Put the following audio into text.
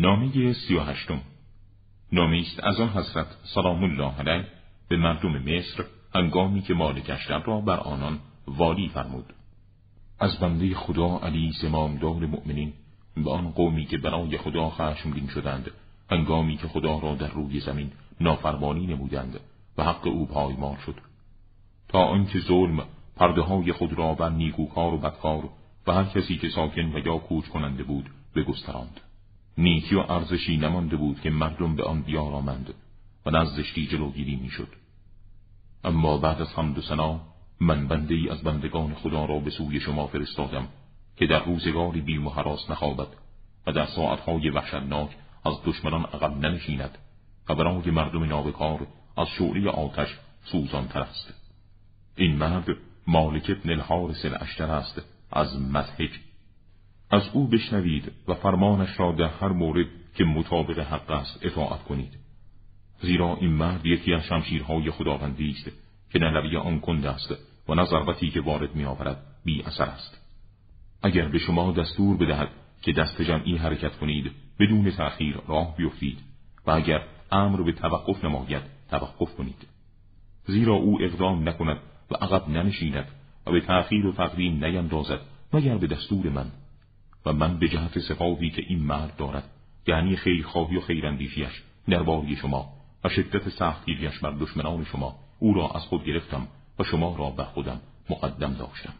نامه سی و هشتم. نامه از آن حضرت سلام الله علیه به مردم مصر هنگامی که مالک اشرب را بر آنان والی فرمود. از بنده خدا علی زمامدار مؤمنین به آن قومی که برای خدا خشمگین شدند هنگامی که خدا را در روی زمین نافرمانی نمودند و حق او پایمال شد. تا آنکه ظلم پرده های خود را بر نیکوکار و بدکار و هر کسی که ساکن و یا کوچ کننده بود بگستراند. نیکی و ارزشی نمانده بود که مردم به آن بیارامند و زشتی جلوگیری می‌شد. اما بعد از حمد و سنا من بنده ای از بندگان خدا را به سوی شما فرستادم که در روزگاری بیم و حراس نخوابد و در ساعتهای وحشتناک از دشمنان عقب ننشیند و برای مردم نابکار از شعله آتش سوزان است. این مرد مالک ابن الحارس الاشتر است از مدهج از او بشنوید و فرمانش را در هر مورد که مطابق حق است اطاعت کنید. زیرا این مرد یکی از شمشیرهای خداوندی است که نه لبی آن کند است و نه ضربتی که وارد میآورد بی اثر است. اگر به شما دستور بدهد که دست جمعی حرکت کنید بدون تأخیر راه بیفتید و اگر امر به توقف نماید توقف کنید. زیرا او اقدام نکند و عقب ننشیند و به تأخیر و تقدیم نیندازد مگر به دستور من. و من به جهت صفاتی که این مرد دارد یعنی خیرخواهی و خیراندیشیش درباره شما و شدت سختگیریش بر دشمنان شما او را از خود گرفتم و شما را به خودم مقدم داشتم.